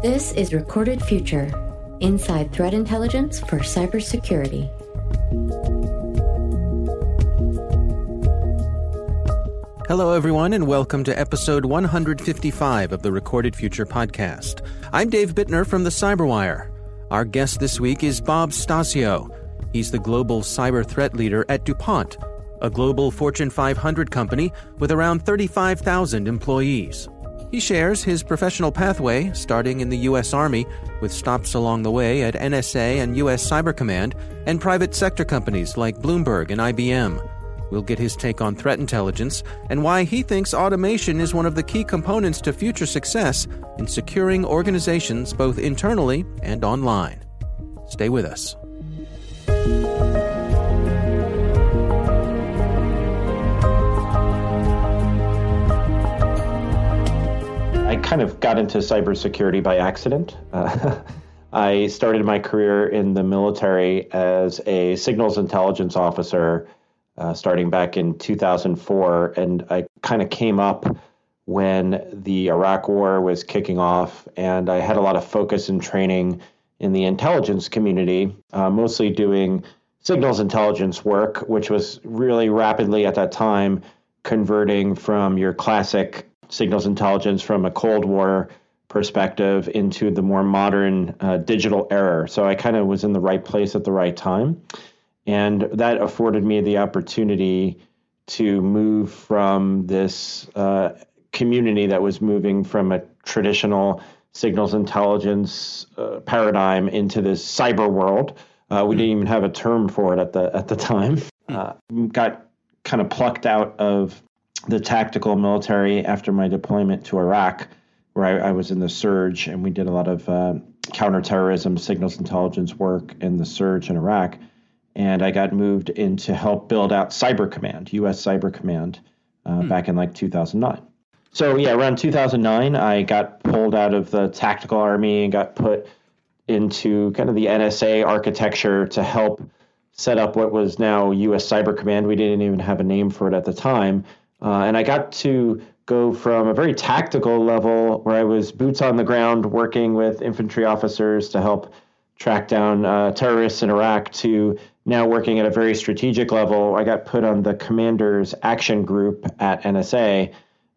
This is Recorded Future Inside Threat Intelligence for Cybersecurity. Hello, everyone, and welcome to episode 155 of the Recorded Future podcast. I'm Dave Bittner from the Cyberwire. Our guest this week is Bob Stasio. He's the global cyber threat leader at DuPont, a global Fortune 500 company with around 35,000 employees. He shares his professional pathway, starting in the U.S. Army, with stops along the way at NSA and U.S. Cyber Command, and private sector companies like Bloomberg and IBM. We'll get his take on threat intelligence and why he thinks automation is one of the key components to future success in securing organizations both internally and online. Stay with us. Kind of got into cybersecurity by accident. Uh, I started my career in the military as a signals intelligence officer uh, starting back in 2004. And I kind of came up when the Iraq War was kicking off, and I had a lot of focus and training in the intelligence community, uh, mostly doing signals intelligence work, which was really rapidly at that time converting from your classic signals intelligence from a Cold War perspective into the more modern uh, digital era. So I kind of was in the right place at the right time. And that afforded me the opportunity to move from this uh, community that was moving from a traditional signals intelligence uh, paradigm into this cyber world. Uh, we didn't even have a term for it at the at the time. Uh, got kind of plucked out of the tactical military after my deployment to Iraq, where I, I was in the surge, and we did a lot of uh, counterterrorism, signals intelligence work in the surge in Iraq. And I got moved in to help build out Cyber Command, U.S. Cyber Command, uh, hmm. back in like 2009. So yeah, around 2009, I got pulled out of the tactical army and got put into kind of the NSA architecture to help set up what was now U.S. Cyber Command. We didn't even have a name for it at the time, uh, and I got to go from a very tactical level where I was boots on the ground working with infantry officers to help track down uh, terrorists in Iraq to now working at a very strategic level. I got put on the commander's action group at NSA,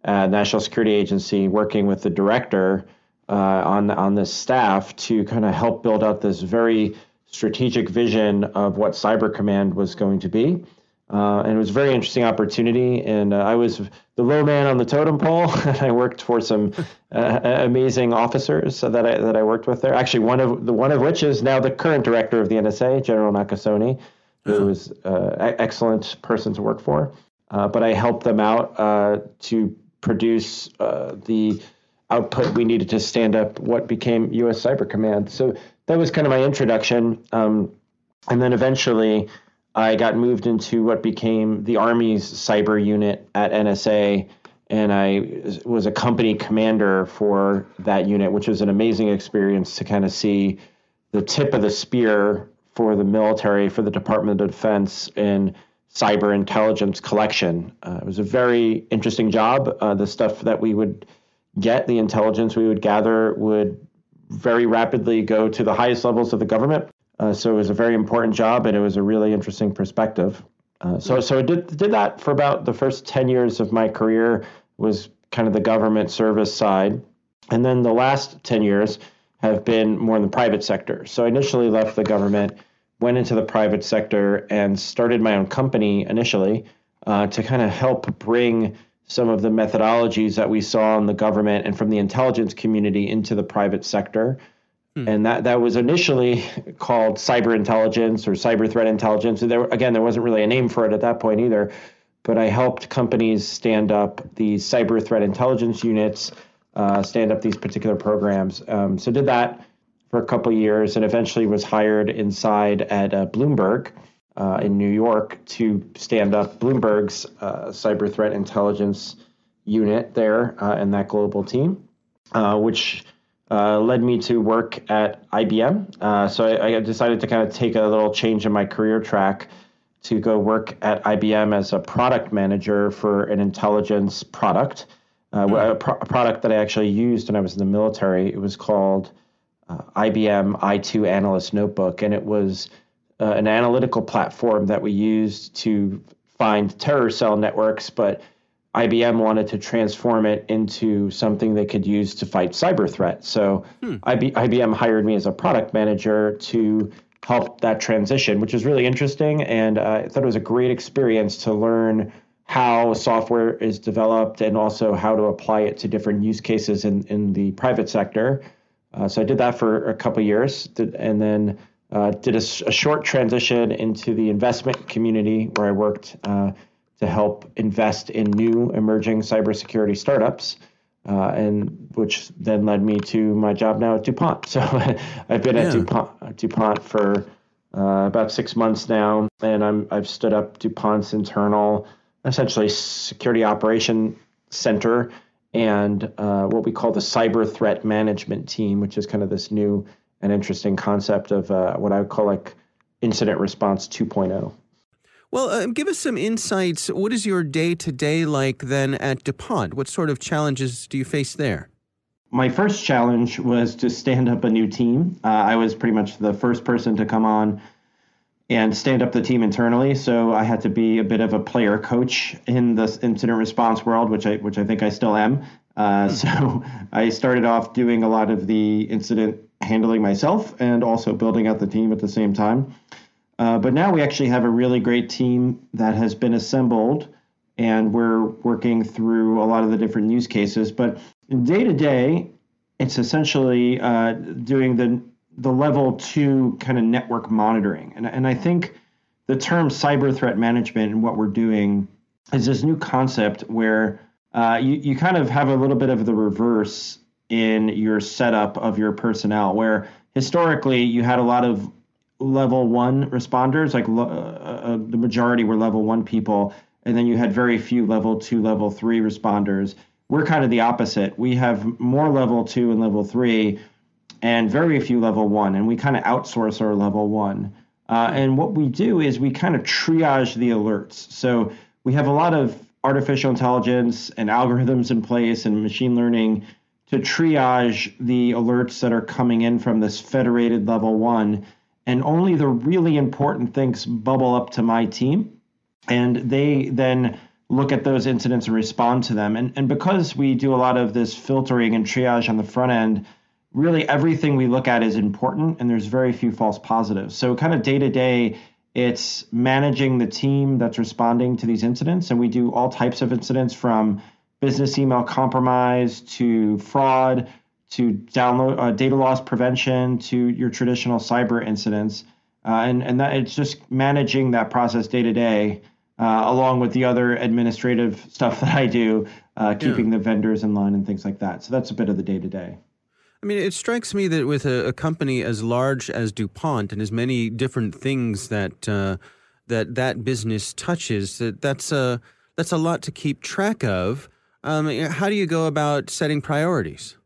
uh, National Security Agency, working with the director uh, on on this staff to kind of help build out this very strategic vision of what Cyber Command was going to be. Uh, and it was a very interesting opportunity. And uh, I was the low man on the totem pole, and I worked for some uh, amazing officers that I that I worked with there. Actually, one of the one of which is now the current director of the NSA, General Nakasone, who uh-huh. was an uh, excellent person to work for. Uh, but I helped them out uh, to produce the output we needed to stand up what became U.S. Cyber Command. So that was kind of my introduction. Um, and then eventually I got moved into what became the Army's cyber unit at NSA, and I was a company commander for that unit, which was an amazing experience to kind of see the tip of the spear for the military, for the Department of Defense, in cyber intelligence collection. Uh, it was a very interesting job. Uh, the stuff that we would get, the intelligence we would gather, would very rapidly go to the highest levels of the government uh, so it was a very important job, and it was a really interesting perspective. Uh, so so I did did that for about the first ten years of my career was kind of the government service side, and then the last ten years have been more in the private sector. So I initially left the government, went into the private sector, and started my own company initially uh, to kind of help bring some of the methodologies that we saw in the government and from the intelligence community into the private sector. Hmm. And that, that was initially called cyber intelligence or cyber threat intelligence. There, again, there wasn't really a name for it at that point either. But I helped companies stand up these cyber threat intelligence units, uh, stand up these particular programs. Um, so did that for a couple years, and eventually was hired inside at uh, Bloomberg uh, in New York to stand up Bloomberg's uh, cyber threat intelligence unit there uh, in that global team, uh, which uh, led me to work at IBM. Uh, so I, I, decided to kind of take a little change in my career track to go work at IBM as a product manager for an intelligence product. uh, a, pro- a, product that I actually used when I was in the military. It was called uh, IBM i2 Analyst Notebook, and it was uh, an analytical platform that we used to find terror cell networks, but IBM wanted to transform it into something they could use to fight cyber threats. So hmm. IBM hired me as a product manager to help that transition, which was really interesting. And uh, I thought it was a great experience to learn how software is developed and also how to apply it to different use cases in, in the private sector. Uh, so I did that for a couple years and then uh, did a, a, short transition into the investment community where I worked uh, to help invest in new emerging cybersecurity startups. Uh, and which then led me to my job now at DuPont. So I've been yeah. at DuPont, DuPont for uh, about six months now, and I'm I've stood up DuPont's internal, essentially security operation center, and uh, what we call the cyber threat management team, which is kind of this new and interesting concept of uh, what I would call like incident response 2.0. Well, uh, give us some insights. What is your day to day like then at DuPont? What sort of challenges do you face there? My first challenge was to stand up a new team. Uh, I was pretty much the first person to come on and stand up the team internally. So I had to be a bit of a player coach in the incident response world, which I which I think I still am. Uh, hmm. so I started off doing a lot of the incident handling myself and also building out the team at the same time. Uh, but now we actually have a really great team that has been assembled, and we're working through a lot of the different use cases. But day to day, it's essentially uh, doing the the level two kind of network monitoring, and and I think the term cyber threat management and what we're doing is this new concept where uh, you you kind of have a little bit of the reverse in your setup of your personnel, where historically you had a lot of level one responders, like uh, uh, the majority were level one people, and then you had very few level two, level three responders. We're kind of the opposite. We have more level two and level three, and very few level one, and we kind of outsource our level one. Uh, and what we do is we kind of triage the alerts. So we have a lot of artificial intelligence and algorithms in place and machine learning to triage the alerts that are coming in from this federated level one and only the really important things bubble up to my team and they then look at those incidents and respond to them. And, and because we do a lot of this filtering and triage on the front end really everything we look at is important and there's very few false positives. So kind of day to day it's managing the team that's responding to these incidents and we do all types of incidents from business email compromise to fraud to download uh, data loss prevention to your traditional cyber incidents. Uh, and and that it's just managing that process day to day, uh, along with the other administrative stuff that I do, uh, keeping the vendors in line and things like that. So that's a bit of the day to day. I mean, it strikes me that with a, a, company as large as DuPont and as many different things that uh, that that business touches, that that's a that's a lot to keep track of. Um, how do you go about setting priorities?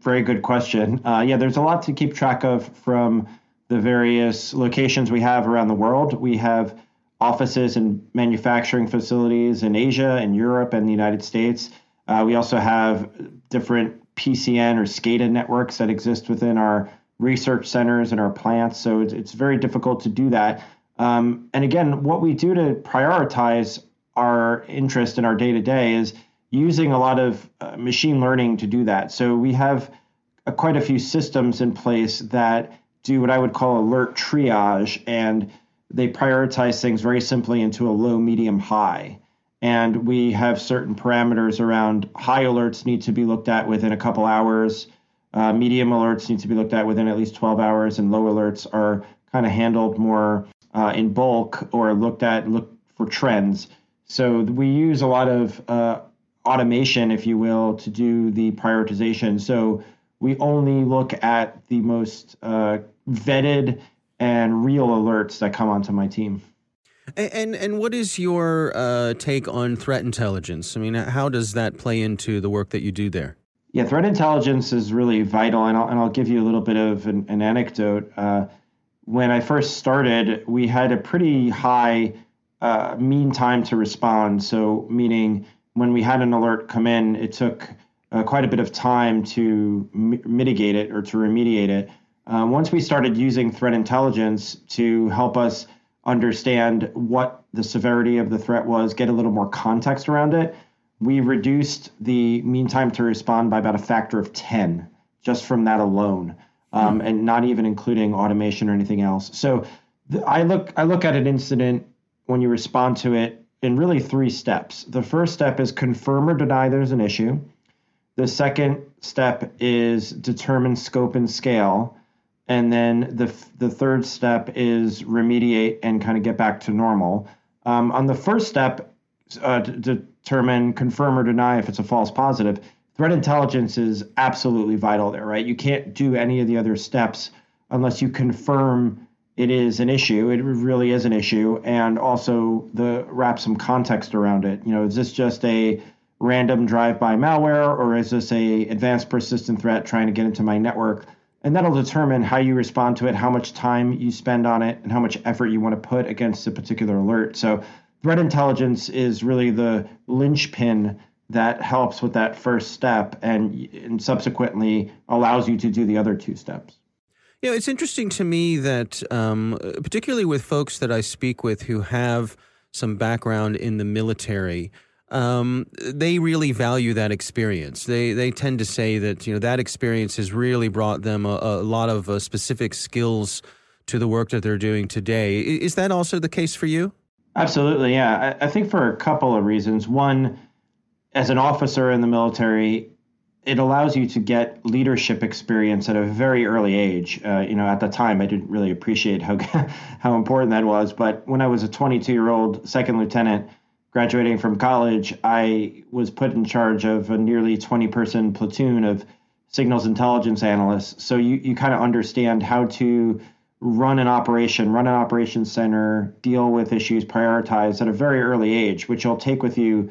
Very good question. Uh, yeah, there's a lot to keep track of from the various locations we have around the world. We have offices and manufacturing facilities in Asia and Europe and the United States. Uh, we also have different PCN or SCADA networks that exist within our research centers and our plants. So it's, it's very difficult to do that. Um, and again, what we do to prioritize our interest in our day to day is using a lot of uh, machine learning to do that. So we have uh, quite a few systems in place that do what I would call alert triage, and they prioritize things very simply into a low, medium, high. And we have certain parameters around high alerts need to be looked at within a couple hours. Uh, medium alerts need to be looked at within at least 12 hours, and low alerts are kind of handled more uh, in bulk or looked at look for trends. So we use a lot of uh, automation, if you will, to do the prioritization. So we only look at the most uh, vetted and real alerts that come onto my team. And and, and what is your uh, take on threat intelligence? I mean, how does that play into the work that you do there? Yeah, threat intelligence is really vital, and I'll, and I'll give you a little bit of an, an anecdote. Uh, when I first started, we had a pretty high uh, mean time to respond. So, meaning when we had an alert come in, it took uh, quite a bit of time to mi- mitigate it or to remediate it. Uh, once we started using threat intelligence to help us understand what the severity of the threat was, get a little more context around it, we reduced the mean time to respond by about a factor of 10 just from that alone, um, mm-hmm. and not even including automation or anything else. So the, I look I look at an incident when you respond to it in really three steps. The first step is confirm or deny there's an issue. The second step is determine scope and scale. And then the, the third step is remediate and kind of get back to normal. Um, on the first step, uh, determine, confirm, or deny if it's a false positive, threat intelligence is absolutely vital there, right? You can't do any of the other steps unless you confirm it is an issue. It really is an issue, and also the wrap some context around it. You know, is this just a random drive-by malware, or is this a advanced persistent threat trying to get into my network? And that'll determine how you respond to it, how much time you spend on it, and how much effort you want to put against a particular alert. So, threat intelligence is really the linchpin that helps with that first step, and, and subsequently allows you to do the other two steps. You know, it's interesting to me that, um, particularly with folks that I speak with who have some background in the military, um, they really value that experience. They they tend to say that you know that experience has really brought them a, a lot of uh, specific skills to the work that they're doing today. Is that also the case for you? Absolutely, yeah. I, I think for a couple of reasons. One, as an officer in the military, it allows you to get leadership experience at a very early age. Uh, you know, at the time, I didn't really appreciate how how important that was. But when I was a 22 year old second lieutenant graduating from college, I was put in charge of a nearly 20 person platoon of signals intelligence analysts. So you you kind of understand how to run an operation, run an operations center, deal with issues, prioritize at a very early age, which you'll take with you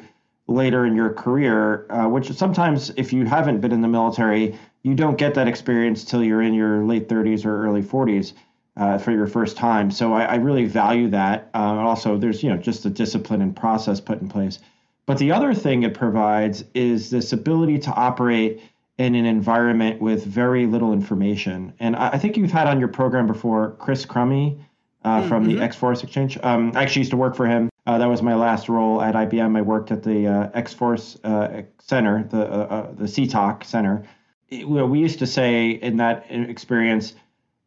later in your career, uh, which sometimes, if you haven't been in the military, you don't get that experience till you're in your late 30s or early 40s uh, for your first time. So I, I really value that. Uh, also, there's you know just the discipline and process put in place. But the other thing it provides is this ability to operate in an environment with very little information. And I, I think you've had on your program before Chris Crummey. uh, mm-hmm. from the X Force Exchange. Um, I actually used to work for him. Uh, that was my last role at IBM. I worked at the uh, X Force uh, Center, the uh, uh, the CTOC Center. It, we used to say in that experience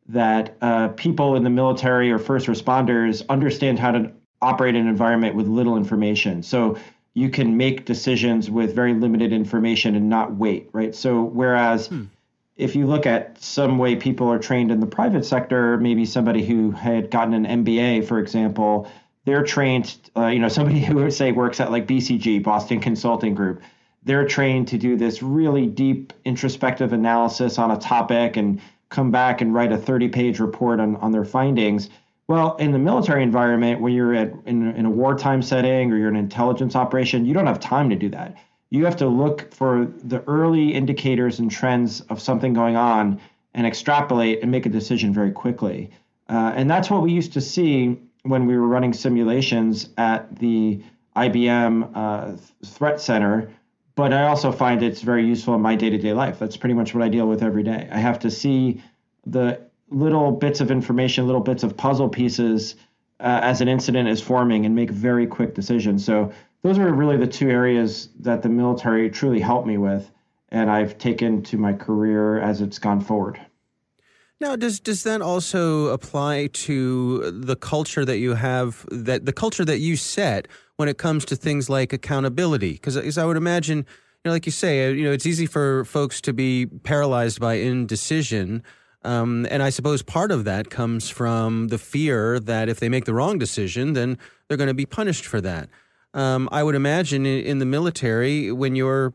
that uh, people in the military or first responders understand how to operate an environment with little information. So you can make decisions with very limited information and not wait, right? So whereas hmm if you look at some way people are trained in the private sector, maybe somebody who had gotten an MBA, for example, they're trained, uh, you know, somebody who would say works at like BCG, Boston Consulting Group, they're trained to do this really deep introspective analysis on a topic and come back and write a 30 page report on, on their findings. Well, in the military environment, when you're at in, in a wartime setting or you're an intelligence operation, you don't have time to do that you have to look for the early indicators and trends of something going on and extrapolate and make a decision very quickly. Uh, and that's what we used to see when we were running simulations at the IBM uh, Threat Center. But I also find it's very useful in my day to day life. That's pretty much what I deal with every day. I have to see the little bits of information, little bits of puzzle pieces uh, as an incident is forming and make very quick decisions. So those are really the two areas that the military truly helped me with, and I've taken to my career as it's gone forward. Now, does does that also apply to the culture that you have that the culture that you set when it comes to things like accountability? Because as I would imagine, you know, like you say, uh, you know, it's easy for folks to be paralyzed by indecision. Um, and I suppose part of that comes from the fear that if they make the wrong decision, then they're going to be punished for that um, I would imagine in, in the military when you're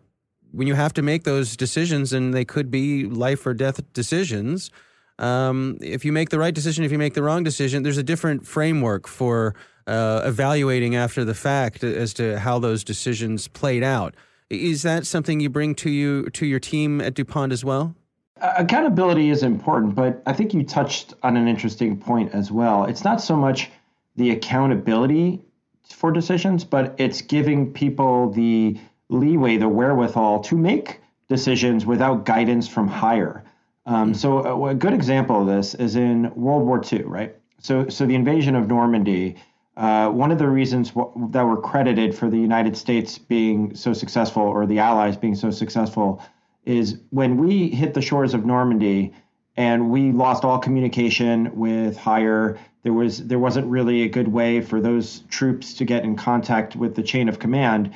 when you have to make those decisions and they could be life or death decisions. Um, if you make the right decision, if you make the wrong decision, there's a different framework for uh, evaluating after the fact as to how those decisions played out. Is that something you bring to you to your team at DuPont as well? Accountability is important, but I think you touched on an interesting point as well. It's not so much the accountability for decisions, but it's giving people the leeway, the wherewithal to make decisions without guidance from higher. Um, so a, uh, a, good example of this is in World War II, right? So, so the invasion of Normandy. Uh, one of the reasons w- that were credited for the United States being so successful, or the Allies being so successful, is when we hit the shores of Normandy and we lost all communication with higher. There was there wasn't really a good way for those troops to get in contact with the chain of command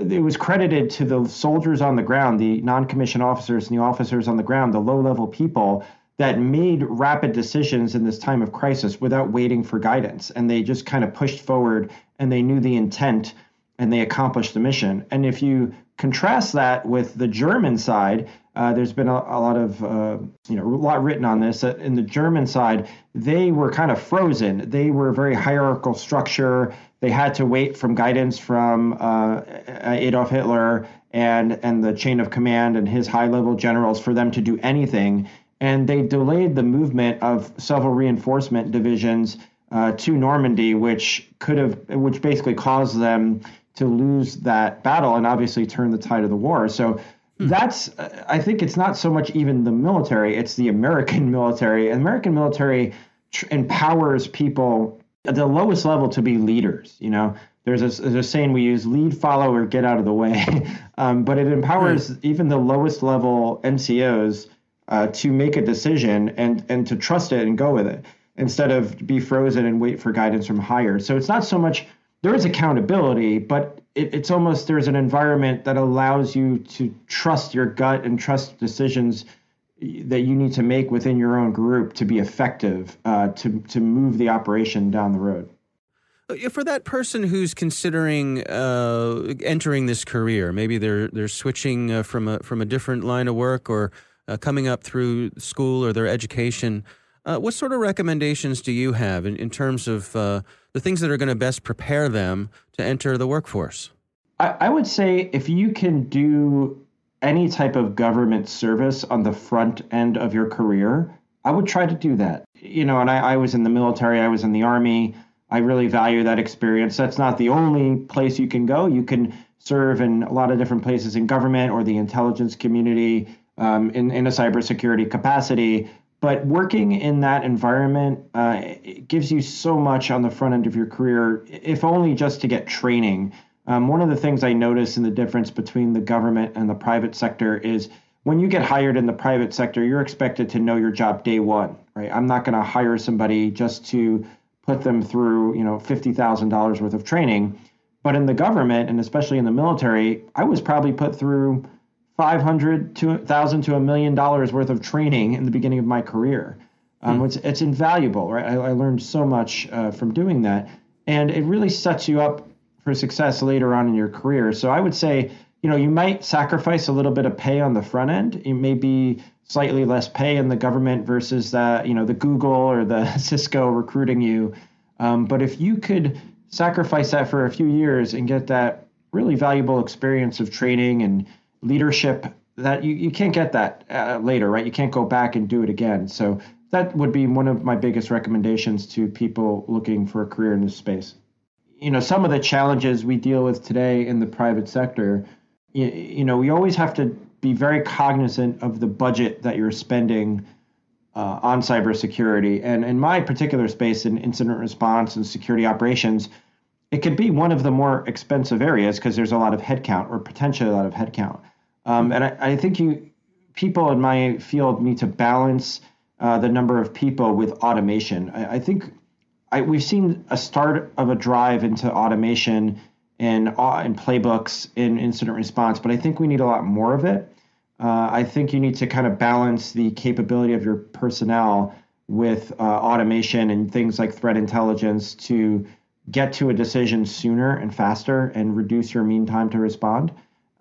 it was credited to the soldiers on the ground, the non-commissioned officers and the officers on the ground, the low-level people that made rapid decisions in this time of crisis without waiting for guidance, and they just kind of pushed forward, and they knew the intent, and they accomplished the mission. And if you contrast that with the German side, uh, there's been a, a lot of uh, you know a lot written on this. Uh, in the German side, they were kind of frozen. They were a very hierarchical structure. They had to wait from guidance from uh, Adolf Hitler and and the chain of command and his high level generals for them to do anything. And they delayed the movement of several reinforcement divisions uh, to Normandy, which could have, which basically caused them to lose that battle and obviously turn the tide of the war. So. That's i think it's not so much even the military it's the american military. American military tr- empowers people at the lowest level to be leaders you know? There's a, there's a saying we use lead follow or get out of the way. Um, but it empowers right. even the lowest level ncos uh, to make a decision and and to trust it and go with it instead of be frozen and wait for guidance from higher. So it's not so much there is accountability but it, it's almost there's an environment that allows you to trust your gut and trust decisions that you need to make within your own group to be effective uh, to to move the operation down the road. Uh, for that person who's considering uh, entering this career, maybe they're they're switching uh, from a from a different line of work or uh, coming up through school or their education. Uh, what sort of recommendations do you have in, in terms of the things that are going to best prepare them to enter the workforce? I, I would say if you can do any type of government service on the front end of your career, I would try to do that. You know, and I, I, was in the military, I was in the army. I really value that experience. That's not the only place you can go. You can serve in a lot of different places in government or the intelligence community um, in, in a cybersecurity capacity. But working in that environment uh, gives you so much on the front end of your career, if only just to get training. Um, one of the things I notice in the difference between the government and the private sector is when you get hired in the private sector, you're expected to know your job day one, right? I'm not going to hire somebody just to put them through, you know, fifty thousand dollars worth of training. But in the government and especially in the military, I was probably put through 500 to thousand to a million dollars worth of training in the beginning of my career. Um, mm. it's, it's invaluable, right? I, I learned so much uh, from doing that, and it really sets you up for success later on in your career. So I would say, you know, you might sacrifice a little bit of pay on the front end. It may be slightly less pay in the government versus that, you know, the Google or the Cisco recruiting you. Um, but if you could sacrifice that for a few years and get that really valuable experience of training and leadership that you, you can't get that uh, later, right? You can't go back and do it again. So that would be one of my biggest recommendations to people looking for a career in this space. You know, some of the challenges we deal with today in the private sector, you, you know, we always have to be very cognizant of the budget that you're spending uh, on cybersecurity. And in my particular space in incident response and security operations, it could be one of the more expensive areas because there's a lot of headcount or potentially a lot of headcount. Um, and I, I, think you people in my field need to balance uh, the number of people with automation. I, I think I, we've seen a start of a drive into automation and uh, playbooks in incident response, but I think we need a lot more of it. Uh, I think you need to kind of balance the capability of your personnel with uh, automation and things like threat intelligence to get to a decision sooner and faster and reduce your mean time to respond.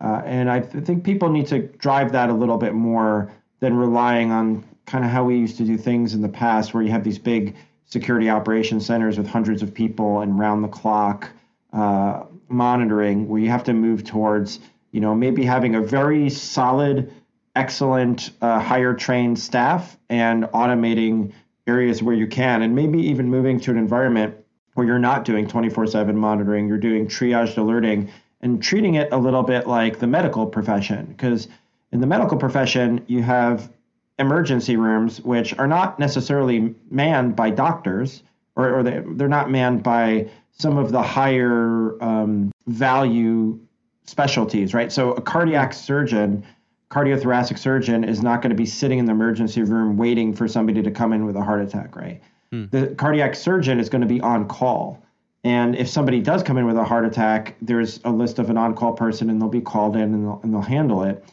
Uh, and I th- think people need to drive that a little bit more than relying on kind of how we used to do things in the past, where you have these big security operation centers with hundreds of people and round the clock uh, monitoring, where you have to move towards, you know, maybe having a very solid, excellent, uh, higher trained staff and automating areas where you can, and maybe even moving to an environment where you're not doing 24 7 monitoring, you're doing triaged alerting and treating it a little bit like the medical profession. Because in the medical profession, you have emergency rooms, which are not necessarily manned by doctors, or, or they, they're not manned by some of the higher um, value specialties, right? So a cardiac surgeon, cardiothoracic surgeon, is not going to be sitting in the emergency room waiting for somebody to come in with a heart attack, right? Hmm. The cardiac surgeon is going to be on call. And if somebody does come in with a heart attack, there's a list of an on call person and they'll be called in and they'll, and they'll handle it.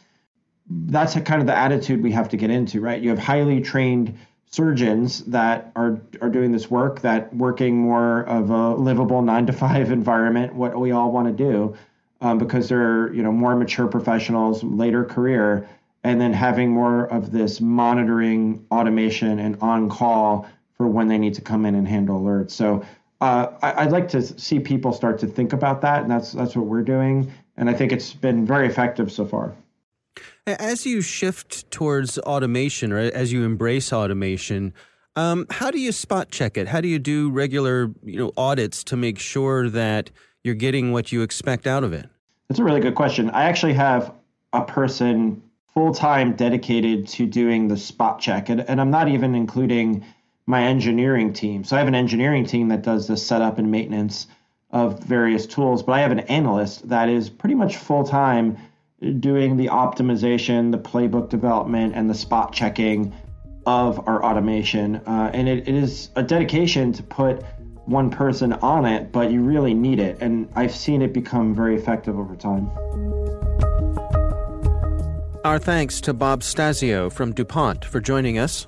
That's kind of the attitude we have to get into, right? You have highly trained surgeons that are are doing this work that working more of a livable nine to five environment what we all want to do um, because they're you know more mature professionals later career and then having more of this monitoring automation and on call for when they need to come in and handle alerts so uh, I, would like to see people start to think about that and that's that's what we're doing and i think it's been very effective so far as you shift towards automation or as you embrace automation, um, how do you spot check it? How do you do regular you know audits to make sure that you're getting what you expect out of it? That's a really good question. I actually have a person full time dedicated to doing the spot check, and, and I'm not even including my engineering team. So I have an engineering team that does the setup and maintenance of various tools, but I have an analyst that is pretty much full time doing the optimization, the playbook development, and the spot checking of our automation. Uh, and it, it is a dedication to put one person on it, but you really need it. And I've seen it become very effective over time. Our thanks to Bob Stasio from DuPont for joining us.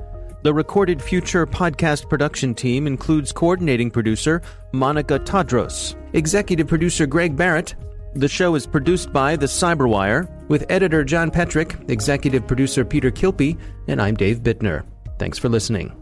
The Recorded Future podcast production team includes coordinating producer Monica Tadros, executive producer Greg Barrett, the show is produced by The Cyberwire with editor John Petrik, executive producer Peter Kilpe, and I'm Dave Bittner. Thanks for listening.